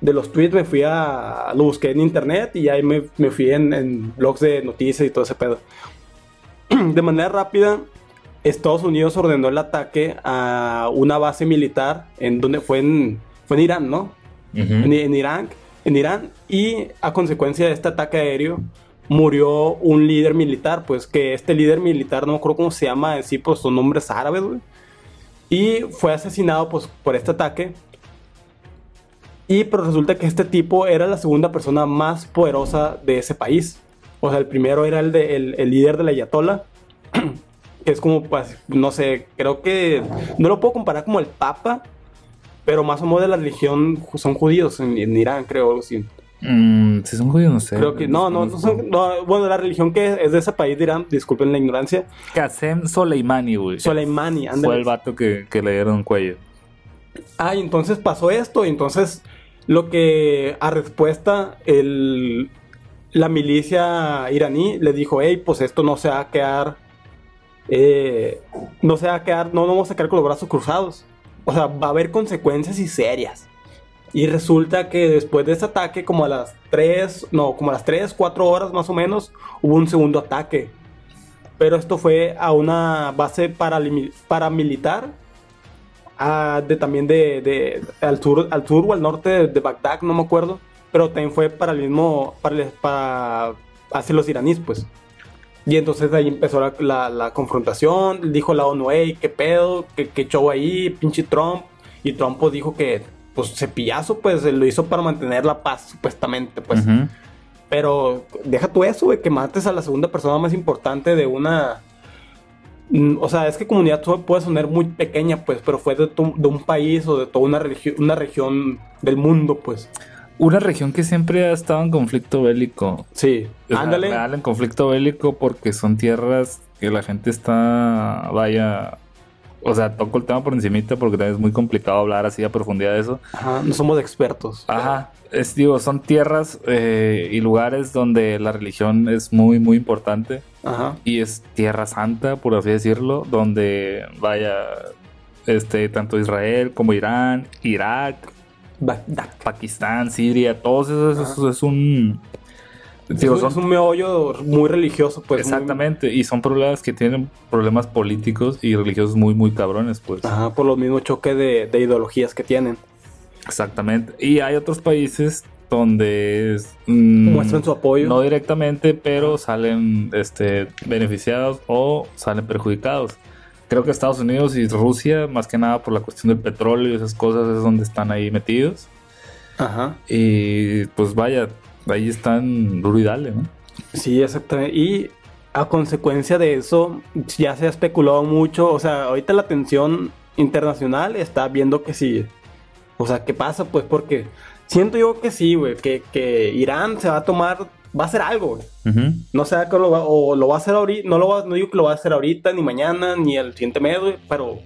de los tweets, me fui a... Lo busqué en internet y ahí me, me fui en, en blogs de noticias y todo ese pedo. De manera rápida, Estados Unidos ordenó el ataque a una base militar en donde fue en, fue en Irán, ¿no? en, Ujú. en Irán, en Irán y a consecuencia de este ataque aéreo murió un líder militar, pues que este líder militar no me acuerdo cómo se llama en sí, pues son nombres árabes, güey. Y fue asesinado pues por este ataque. Y pero resulta que este tipo era la segunda persona más poderosa de ese país. O sea, el primero era el, de, el, el líder de la Ayatollah. Que es como, pues, no sé, creo que no lo puedo comparar como el Papa, pero más o menos de la religión son judíos en, en Irán, creo, algo así. Mm, si son judíos, no sé. Creo que no, no, no son- no, bueno, la religión que es de ese país de Irán, disculpen la ignorancia, Qasem Soleimani, güey. Soleimani, Fue ándale. el vato que, que le dieron cuello. Ah, y entonces pasó esto, y entonces lo que a respuesta el, la milicia iraní le dijo, hey, pues esto no se va a quedar, eh, no se va a quedar, no vamos a quedar con los brazos cruzados. O sea, va a haber consecuencias y serias. Y resulta que después de ese ataque, como a las 3, no, como a las 3, 4 horas más o menos, hubo un segundo ataque. Pero esto fue a una base paramilitar ah, de también de, de- al sur al sur o al norte de, de Bagdad no me acuerdo pero también fue para el mismo para, para los iraníes pues y entonces ahí empezó la, la- la confrontación dijo la ONU hey qué pedo qué, qué show ahí pinche Trump y Trump pues dijo que pues cepillazo pues lo hizo para mantener la paz supuestamente pues. Pero deja tú eso, güey, que mates a la segunda persona más importante de una... Mm, O sea, es que comunidad puede sonar muy pequeña, pues, pero fue de, tu- de un país o de toda una, religi- una región del mundo, pues. Una región que siempre ha estado en conflicto bélico. Sí, ándale. real en conflicto bélico porque son tierras que la gente está, vaya, o sea, toco el tema por encimita porque es muy complicado hablar así a profundidad de eso. Ajá, no somos expertos. Ajá, es, digo, son tierras eh, y lugares donde la religión es muy, muy importante Ajá. y es tierra santa, por así decirlo, donde vaya, este, tanto Israel como Irán, Irak, Bagdad. Pakistán, Siria, todos esos, esos es un Digo, son- es un meollo muy religioso, pues. muy- Exactamente, y son problemas que tienen problemas políticos y religiosos muy, muy cabrones, pues. Ajá, por los mismos choques de, de ideologías que tienen. Exactamente. Y hay otros países donde mm, Muestran su apoyo. No directamente, pero salen este, beneficiados o salen perjudicados. Creo que Estados Unidos y Rusia, más que nada por la cuestión del petróleo y esas cosas, es donde están ahí metidos. Ajá. Y pues vaya, ahí están duro y dale, ¿no? Sí, exactamente. Y a consecuencia de eso, ya se ha especulado mucho. O sea, ahorita la atención internacional está viendo que sí. O sea, ¿qué pasa? Pues porque siento yo que sí, güey. Que, que Irán se va a tomar, va a hacer algo, güey. Ujú. No sé que lo va, o lo va a hacer ahorita, no, lo va, no digo que lo va a hacer ahorita, ni mañana, ni el siguiente mes, güey, pero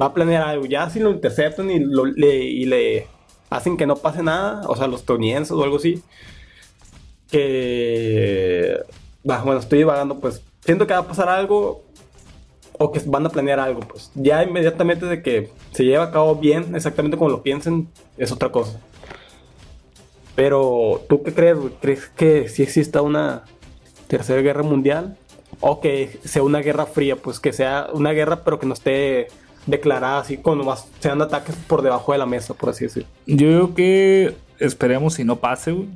va a planear algo. Ya si lo interceptan y, lo- le, y le hacen que no pase nada, o sea, los estadounidenses o algo así, que... bah, bueno, estoy divagando, pues siento que va a pasar algo o que van a planear algo, pues ya inmediatamente de que se lleve a cabo bien, exactamente como lo piensen, es otra cosa. Pero, ¿tú qué crees? ¿Crees que sí exista una tercera guerra mundial? O que sea una guerra fría, pues que sea una guerra pero que no esté declarada así, cuando más sean ataques por debajo de la mesa, por así decirlo. Yo creo que esperemos si no pase, güey.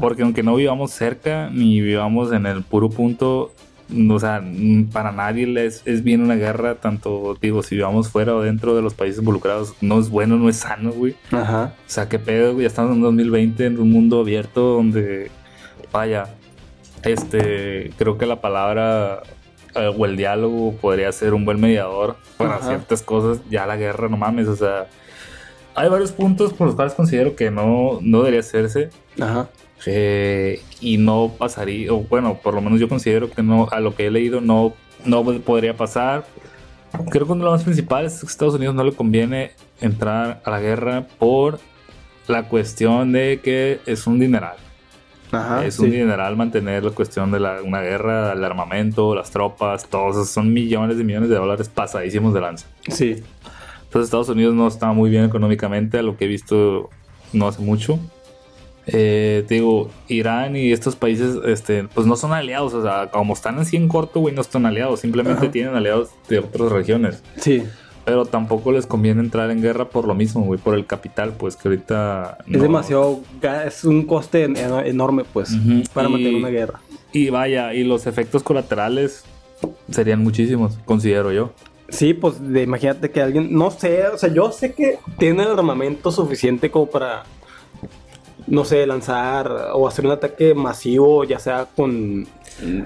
Porque aunque no vivamos cerca ni vivamos en el puro punto, o sea, para nadie es, es bien una guerra, tanto digo, si vivamos fuera o dentro de los países involucrados, no es bueno, no es sano, güey. Ajá. O sea, qué pedo, güey, ya estamos en 2020 en un mundo abierto donde, vaya, este, creo que la palabra eh, o el diálogo podría ser un buen mediador para Ajá. ciertas cosas. Ya la guerra, no mames, o sea, hay varios puntos por los cuales considero que no, no debería hacerse. Ajá. Eh, y no pasaría, o bueno, por lo menos yo considero que no, a lo que he leído no, no podría pasar. Creo que uno de los más principales es que Estados Unidos no le conviene entrar a la guerra por la cuestión de que es un dineral. Ajá. es sí. un dineral mantener la cuestión de la, una guerra, el armamento, las tropas, todos esos son millones de millones de dólares pasadísimos de lanza. Sí. Entonces Estados Unidos no está muy bien económicamente, a lo que he visto no hace mucho. Eh, te digo, Irán y estos países, este, pues no son aliados, o sea, como están así en corto, güey, no están aliados, simplemente Ajá. tienen aliados de otras regiones. Sí. Pero tampoco les conviene entrar en guerra por lo mismo, güey, por el capital, pues que ahorita... Es demasiado, es un coste en- en- enorme, pues, para Y- mantener una guerra. Y vaya, y los efectos colaterales serían muchísimos, considero yo. Sí, pues de, imagínate que alguien, no sé, o sea, yo sé que tiene el armamento suficiente como para, no sé, lanzar o hacer un ataque masivo, ya sea con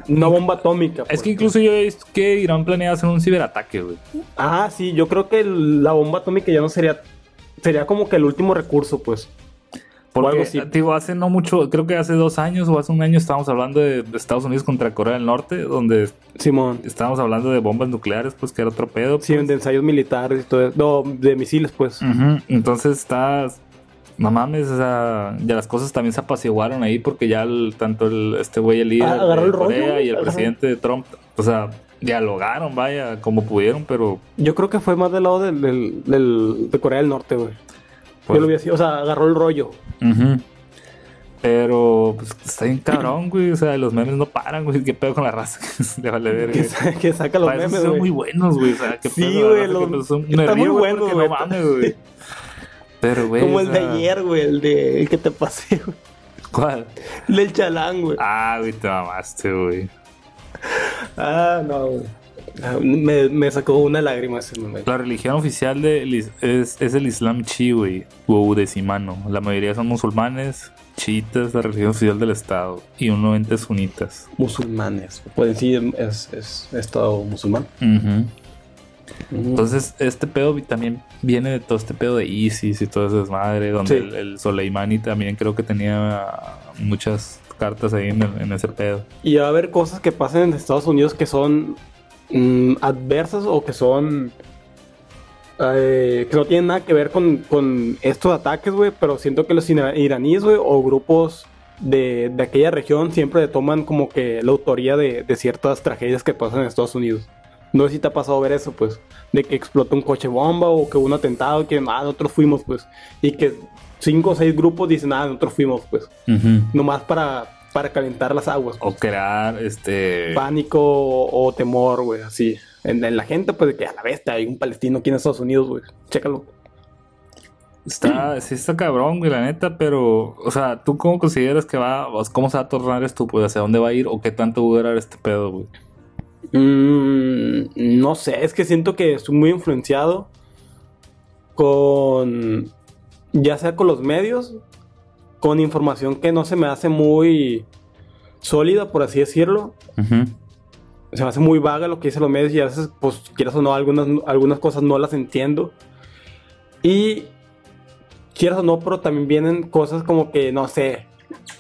una bomba atómica. Es que incluso yo he visto que Irán planea hacer un ciberataque, güey. Ah, sí, yo creo que la bomba atómica ya no sería, sería como que el último recurso, pues. Porque, algo así. digo, hace no mucho, creo que hace dos años o hace un año estábamos hablando de, Estados Unidos contra Corea del Norte, donde Simón. estábamos hablando de bombas nucleares, pues que era otro pedo. Sí, pues. de ensayos militares y todo eso. No, de misiles, pues. Entonces estás. No mames, o sea, ya las cosas también se apaciguaron ahí porque ya el- tanto el, este güey, el líder Ah, agarró de el rollo, Corea y el ajá. presidente de Trump, o sea, dialogaron, vaya, como pudieron, pero Yo creo que fue más del lado del, del- del- de Corea del Norte, güey. pues, Yo lo vi así, o sea, agarró el rollo. Ujú. Pero, pues, está bien cabrón, güey. O sea, los memes no paran, güey. ¿Qué pedo con la raza? Le vale ver, Que, sa- que saca los Para memes, son güey. muy buenos, güey. O sea, qué Sí, pedo. güey, los- son- muy buenos, güey. No mames, güey. Pero, güey. Como el de ayer, güey, el de el que te pasé, güey. ¿Cuál? El del chalán, güey. Ah, güey, te mamaste, güey. Ah, no, güey. Ah, Me, me sacó una lágrima ese momento. La religión oficial de, es, es el Islam chi, güey. O decimano. La mayoría son musulmanes, chiitas, la religión oficial del Estado. Y un 90 sunitas. Musulmanes. Pues sí, es, es estado musulmán. Entonces, este pedo también viene de todo este pedo de ISIS y todo ese desmadre, donde Sí. el, el Soleimani también creo que tenía muchas cartas ahí en, el- en ese pedo. Y va a haber cosas que pasen en Estados Unidos que son mm, adversas o que son. eh, que no tienen nada que ver con, con estos ataques, güey. Pero siento que los ira- iraníes, güey, o grupos de, de aquella región siempre toman como que la autoría de, de ciertas tragedias que pasan en Estados Unidos. No sé si te ha pasado ver eso, pues. De que explota un coche bomba o que hubo un atentado, que ah, nosotros fuimos, pues. Y que cinco o seis grupos dicen, ah, nosotros fuimos, pues. Nomás para, para calentar las aguas. O crear este. Pánico o, o temor, güey, así. En, en la gente, pues de que a la vez hay un palestino aquí en Estados Unidos, güey. Chécalo. Está, sí está cabrón, güey, la neta, pero, o sea, ¿tú cómo consideras que va, cómo se va a tornar esto, pues, hacia dónde va a ir o qué tanto va a durar este pedo, güey? Mm, no sé, es que siento que estoy muy influenciado con, ya sea con los medios, con información que no se me hace muy sólida, por así decirlo. Se me hace muy vaga lo que dicen los medios y a veces, pues, quieras o no, algunas, algunas cosas no las entiendo. Y quieras o no, pero también vienen cosas como que, no sé,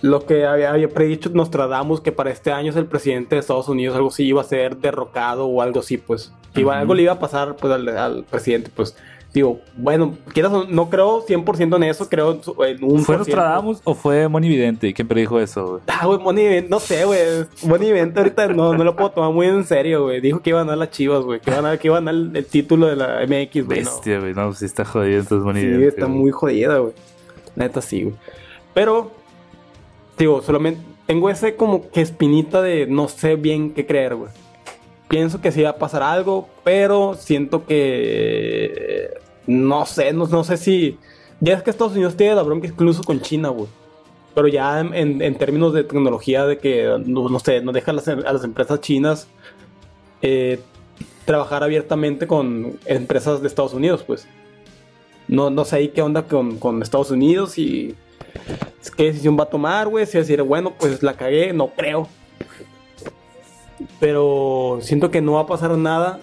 lo que había, había predicho Nostradamus, que para este año es el presidente de Estados Unidos, algo así iba a ser derrocado o algo así, pues. Iba- Ujú. Algo le iba a pasar pues, al, al presidente, pues. Digo, bueno, quieras no creo 100% en eso, creo en, un... ¿Fue. Nostradamus o fue Moni Vidente? ¿Quién predijo eso, güey? Ah, güey, Moni Event, no sé, güey. Moni Event ahorita no, no lo puedo tomar muy en serio, güey. Dijo que iba a ganar las chivas, güey. Que iba a ganar, que iba a ganar el, el título de la MX, güey. Bestia, güey. No, sí está jodido entonces Moni Sí, Vidente, está güey. muy jodida, güey. Neta, sí, güey. Pero, digo, solamente tengo ese como que espinita de no sé bien qué creer, güey. Pienso que sí va a pasar algo, pero siento que. No sé, no, no sé si. Ya es que Estados Unidos tiene la bronca incluso con China, güey. Pero ya en, en- términos de tecnología, de que, no, sé, no dejan a las empresas chinas eh, trabajar abiertamente con empresas de Estados Unidos, pues. No, no sé ahí qué onda con, con Estados Unidos y qué decisión va a tomar, güey. Si decir, bueno, pues la cagué, no creo. Pero siento que no va a pasar nada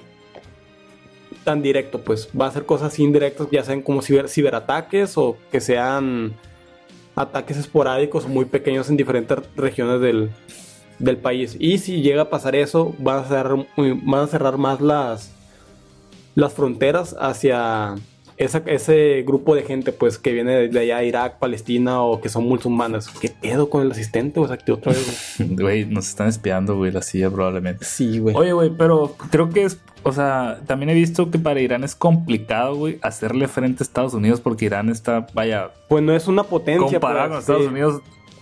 tan directo, pues va a ser cosas indirectas, ya sean como ciber, ciberataques o que sean ataques esporádicos o muy pequeños en diferentes regiones del, del país. Y si llega a pasar eso, van a cerrar, van a cerrar más las, las fronteras hacia esa- ese grupo de gente pues que viene de, allá de Irak, Palestina o que son musulmanas. ¿Qué pedo con el asistente? O sea, que otra vez. güey? Güey, nos están espiando, güey, la silla probablemente. Sí, güey. Oye, güey, pero creo que es, o sea, también he visto que para Irán es complicado, güey, hacerle frente a Estados Unidos porque Irán está, vaya, Pues no es una potencia. comparado pues, con Estados sí. Unidos,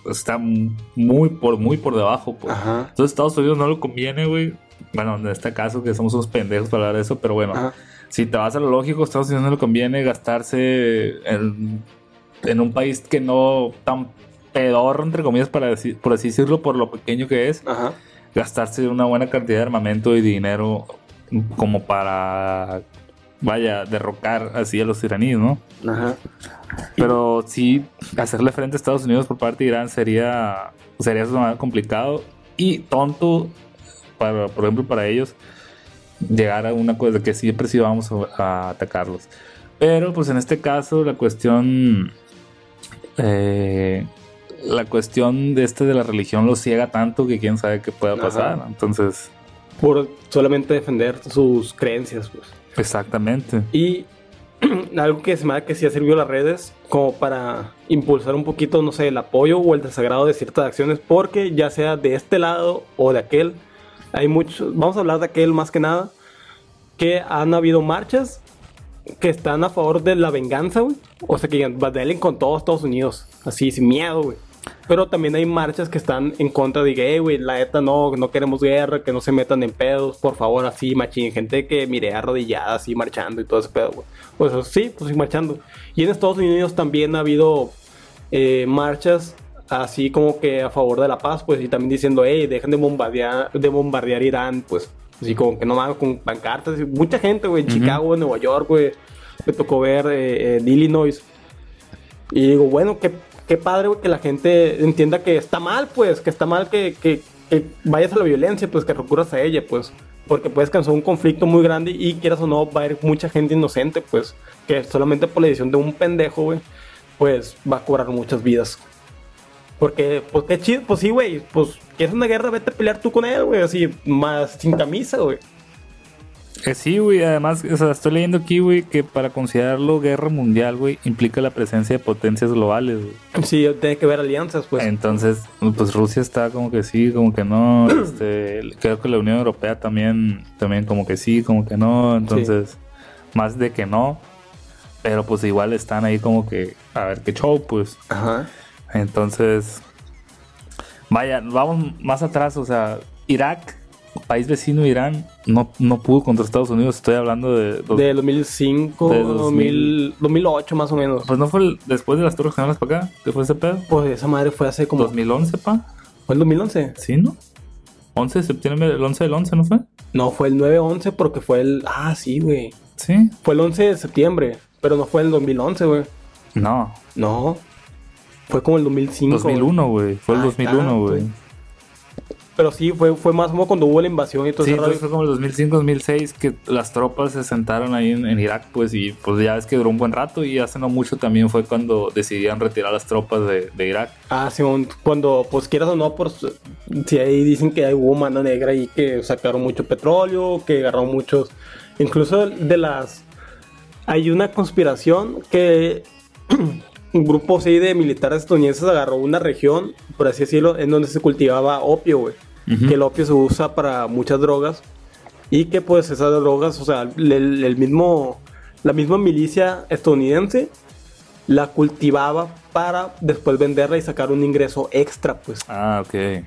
está muy por, muy por debajo, pues. Ajá. Entonces Estados Unidos no le conviene, güey. Bueno, en este caso que somos unos pendejos para hablar de eso, pero bueno, Ajá. Si te vas a lo lógico, Estados Unidos no le conviene gastarse en, en un país que no tan pedorro, entre comillas, para decir, por así decirlo, por lo pequeño que es, Ajá. gastarse una buena cantidad de armamento y dinero como para, vaya, derrocar así a los iraníes, ¿no? Ajá. Pero sí, hacerle frente a Estados Unidos por parte de Irán sería, sería complicado y tonto, para, por ejemplo, para ellos, llegar a una cosa que siempre sí vamos a, a atacarlos. Pero pues en este caso la cuestión... eh, la cuestión de este de la religión lo ciega tanto que quién sabe qué pueda pasar. Ajá. Entonces, Por solamente defender sus creencias, pues. exactamente. Y algo que se me da que sí ha servido a las redes como para impulsar un poquito, no sé, el apoyo o el desagrado de ciertas acciones, porque ya sea de este lado o de aquel, hay muchos, vamos a hablar de aquel más que nada, que han habido marchas que están a favor de la venganza, güey. O sea, que digan, con todo Estados Unidos, así, sin miedo, güey. Pero también hay marchas que están en contra de que, "Eh, güey, la neta no, no queremos guerra, que no se metan en pedos, por favor, así, machín. Gente que mire arrodillada, así, marchando y todo ese pedo, güey. Pues sí, pues sí, marchando. Y en Estados Unidos también ha habido eh, marchas así como que a favor de la paz, pues, y también diciendo, hey, dejen de bombardear, de bombardear Irán, pues. Así como que no mames con pancartas. y Mucha gente, güey, en. Chicago, en Nueva York, güey. Me tocó ver eh, en Illinois. Y digo, bueno, qué, qué padre, güey, que la gente entienda que está mal, pues, que está mal que, que, que vayas a la violencia, pues, que recurras a ella, pues. Porque puedes causar un conflicto muy grande y quieras o no, va a haber mucha gente inocente, pues, que solamente por la decisión de un pendejo, güey, pues va a cobrar muchas vidas. Porque, pues qué chido, pues sí, güey, pues quieres una guerra, vete a pelear tú con él, güey, así, más sin camisa, güey. Eh, sí, güey, además, o sea, estoy leyendo aquí, güey, que para considerarlo guerra mundial, güey, implica la presencia de potencias globales, güey. Sí, tiene que ver alianzas, pues. Entonces, pues Rusia está como que sí, como que no. Este, creo que la Unión Europea también, también como que sí, como que no. Entonces, más de que no. Pero pues igual están ahí como que a ver qué show, pues. Ajá. Entonces, Vaya, vamos más atrás, o sea, Irak, país vecino Irán, no, no pudo contra Estados Unidos. Estoy hablando de. dos- De 2005, De 2000, 2008 más o menos. Pues no fue el- después de las Torres Gemelas para acá, ¿qué fue ese pedo? Pues esa madre fue hace como... 2011, pa. ¿Fue el 2011? ¿Sí, no? 11 de septiembre, el 11 del 11, ¿no fue? No, fue el 9-11 porque fue el... Ah, sí, güey. Sí. Fue el 11 de septiembre, pero no fue el 2011, güey. No, No. Fue como el 2005. güey. 2001, güey. Fue el Ah, 2001, tanto. güey. Pero sí, fue, fue más como cuando hubo la invasión y todo Sí, entonces fue como el 2005, 2006 que las tropas se sentaron ahí en, en Irak, pues, y pues ya ves que duró un buen rato y hace no mucho también fue cuando decidían retirar las tropas de, de Irak. Ah, sí, cuando, pues quieras o no, pues si ahí dicen que hay hubo mano negra y que sacaron mucho petróleo, que agarraron muchos, incluso de las, hay una conspiración que un grupo así de militares estadounidenses agarró una región, por así decirlo, en donde se cultivaba opio, güey, Ujú. que el opio se usa para muchas drogas y que pues esas drogas, o sea, el, el mismo, la misma milicia estadounidense la cultivaba para después venderla y sacar un ingreso extra, pues. Ah, ok.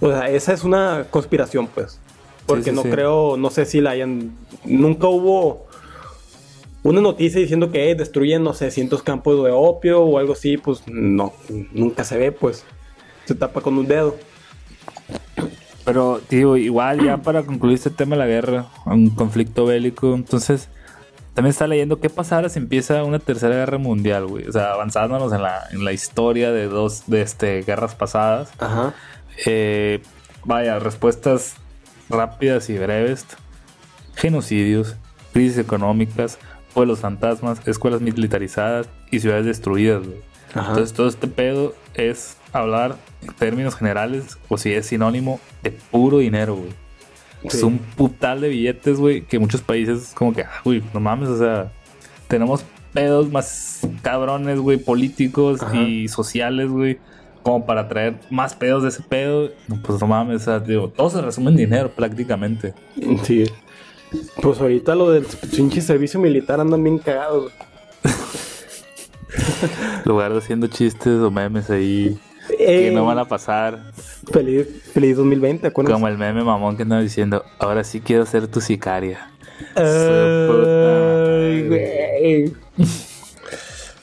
O sea, esa es una conspiración, pues. Porque sí, no sí. creo, no sé si la hayan. Nunca hubo una noticia diciendo que destruyen, no sé, cientos campos de opio o algo así, pues no, nunca se ve, pues. Se tapa con un dedo. Pero, tío, igual ya para concluir este tema de la guerra, un conflicto bélico, entonces también está leyendo qué pasará si empieza una tercera guerra mundial, güey. O sea, avanzándonos en la, en la historia de dos de este, guerras pasadas. Ajá. Eh, vaya, respuestas rápidas y breves. Genocidios, crisis económicas, pueblos fantasmas, escuelas militarizadas y ciudades destruidas. Entonces todo este pedo es hablar en términos generales o si es sinónimo de puro dinero, güey. Sí. Es un putal de billetes, güey, que muchos países como que, ah, güey, no mames, o sea, tenemos pedos más cabrones, güey, políticos Ajá. y sociales, güey, como para traer más pedos de ese pedo. Pues no mames, o sea, digo, todo se resume en dinero prácticamente. Sí. Pues ahorita lo del pinche servicio militar andan bien cagados. lugar de haciendo chistes o memes ahí Eh, que no van a pasar, Feliz, feliz 2020, acuérdate. como el meme mamón que andaba diciendo, ahora sí quiero ser tu sicaria. Ay, güey.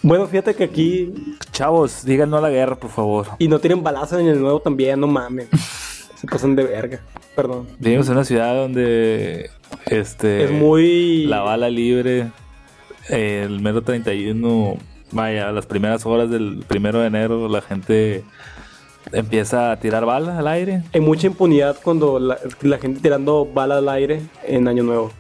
Bueno, fíjate que aquí. Chavos, digan no a la guerra, por favor. Y no tienen balazos en el nuevo también, no mames. Se pasan de verga. Perdón. Vivimos en una ciudad donde este es muy. la bala libre el mero 31 vaya las primeras horas del primero de enero la gente empieza a tirar balas al aire Hay mucha impunidad cuando la, la gente tirando balas al aire en Año Nuevo.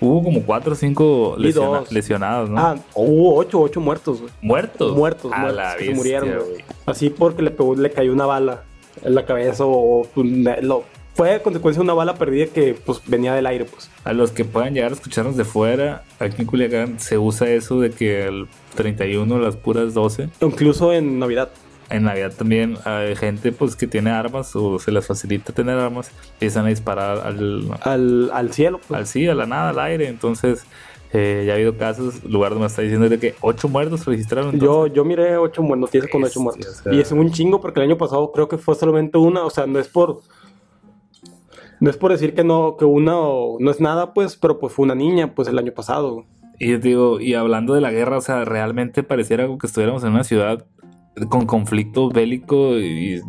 hubo como cuatro o cinco Y lesiona- dos. lesionados ¿no? Ah, hubo ocho, ocho muertos, güey. muertos Muertos, a muertos, la que se murieron, güey. Así porque le pegó, le cayó una bala en la cabeza o una- lo, fue a consecuencia de una bala perdida que pues venía del aire, pues. a los que puedan llegar a escucharnos de fuera aquí en Culiacán se usa eso de que el 31 las puras 12 Incluso en Navidad. En Navidad también hay gente pues que tiene armas o se les facilita tener armas, empiezan a disparar al, Al, al cielo, pues. al sí, a la nada, al aire. Entonces, eh, ya ha habido casos, lugar donde me está diciendo de que ocho muertos se registraron. Yo, entonces. yo miré ocho mu- noticias con ocho muertos. o sea. Y es un chingo porque el año pasado creo que fue solamente una. O sea, no es por. No es por decir que no, que una o- no es nada, pues, pero pues fue una niña, pues el año pasado. Y yo digo, y hablando de la guerra, o sea, realmente pareciera como que estuviéramos en una ciudad con conflicto bélico y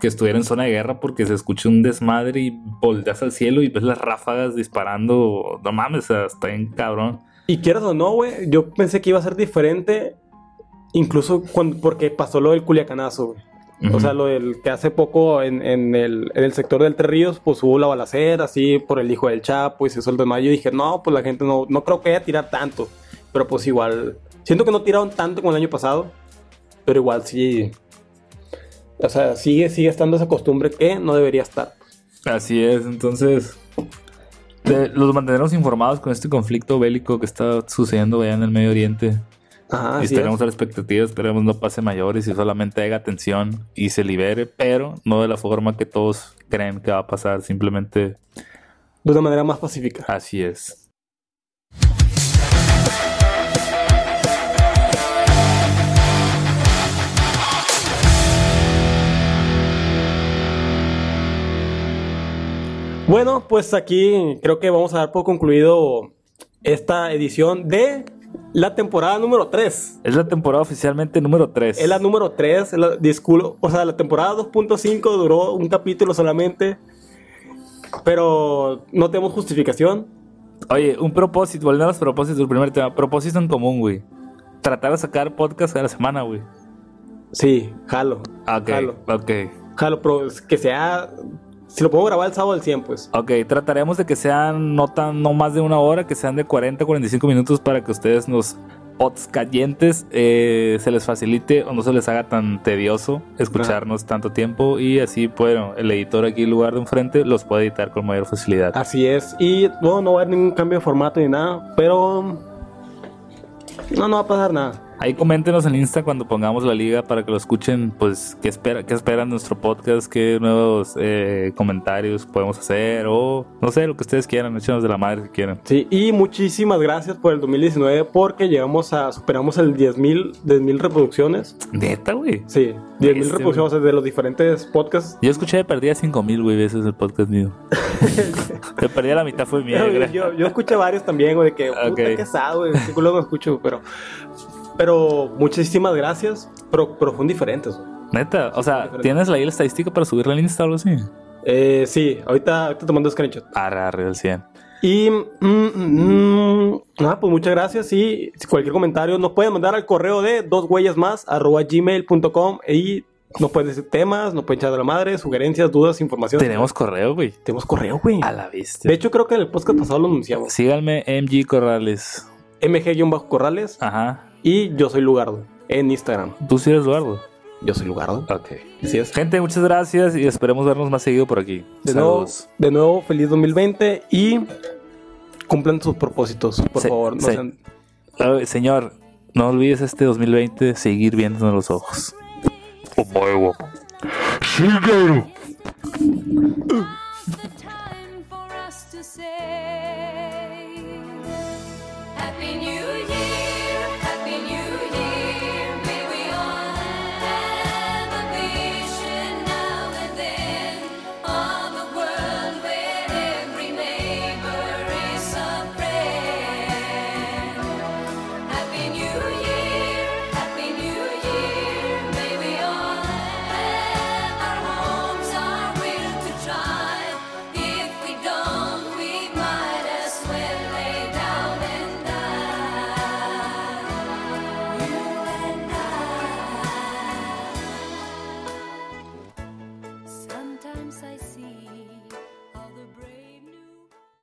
que estuviera en zona de guerra porque se escucha un desmadre y volteas al cielo y ves las ráfagas disparando. No mames, o sea, está bien cabrón. Y quieras o no, güey, yo pensé que iba a ser diferente. Incluso cuando, porque pasó lo del culiacanazo, güey. O sea, lo del que hace poco en, en el, en el sector del Tres Ríos, pues hubo la balacera, así, por el hijo del Chapo, y se hizo el desmayo. Yo dije, no, pues la gente no, no creo que vaya a tirar tanto. Pero pues igual, siento que no tiraron tanto como el año pasado, pero igual sí. O sea, sigue, sigue estando esa costumbre que no debería estar. Así es, entonces los mantendremos informados con este conflicto bélico que está sucediendo allá en el Medio Oriente. Ajá, y estaremos es. a la expectativa, esperemos no pase mayores y solamente haga atención y se libere, pero no de la forma que todos creen que va a pasar, simplemente De una manera más pacífica. así es. Bueno, pues aquí creo que vamos a dar por concluido esta edición de la temporada número 3. Es la temporada oficialmente número 3. Es la número 3, es la- disculpo, o sea, la temporada 2.5 duró un capítulo solamente, pero no tenemos justificación. Oye, un propósito, volviendo a los propósitos, el primer tema. Propósito en común, güey. Tratar de sacar podcast cada semana, güey. Sí, jalo. Ah, Ok, Jalo. ok. Jalo, pero que sea. Si lo puedo grabar el sábado al 100, pues. Ok, trataremos de que sean no tan, no más de una hora, que sean de 40 45 minutos para que ustedes nos cayentes eh, se les facilite o no se les haga tan tedioso escucharnos tanto tiempo y así bueno el editor aquí en lugar de enfrente los puede editar con mayor facilidad. Así es. Y no, no va a haber ningún cambio de formato ni nada, pero. No, no va a pasar nada. Ahí coméntenos en Insta cuando pongamos la liga para que lo escuchen, pues qué espera, qué esperan nuestro podcast, qué nuevos eh, comentarios podemos hacer o no sé lo que ustedes quieran, échenos de la madre si quieren. Sí, y muchísimas gracias por el 2019 porque llegamos a. Superamos el 10.000 10.000 reproducciones. Neta, güey. Sí, 10.000 Este, reproducciones de los diferentes podcasts. Yo escuché de perdida 5000 güey veces el podcast mío. de perdida la mitad fue mía. yo, yo, yo escuché varios también, güey, de que puta Ok. que güey, no escucho, pero. Pero muchísimas gracias, pero, pero fueron diferentes, güey. Neta, o sea. ¿tienes ahí la estadística para subirla al Insta o algo así? Eh, sí, ahorita, ahorita te mando screenshot. Arre, arre, al 100. Y mm, mm, mm, nada, pues muchas gracias. Y cualquier comentario nos pueden mandar al correo de dos huellas más arroba gmail.com y nos pueden decir temas, nos pueden echar de la madre, sugerencias, dudas, información. Tenemos correo, güey. Tenemos correo, güey. A la vista. De hecho, creo que en el podcast pasado lo anunciamos. Síganme MG Corrales. MG-Corrales Ajá. Y yo soy Lugardo en Instagram. ¿Tú sí eres Eduardo? Yo soy Lugardo. Ok. Así es. Gente, muchas gracias y esperemos vernos más seguido por aquí. De nuevo, de nuevo, feliz 2020 y cumplan sus propósitos, por Sí, favor. No sí. sean- Ay, señor, no olvides este 2020 seguir viéndonos los ojos. Us to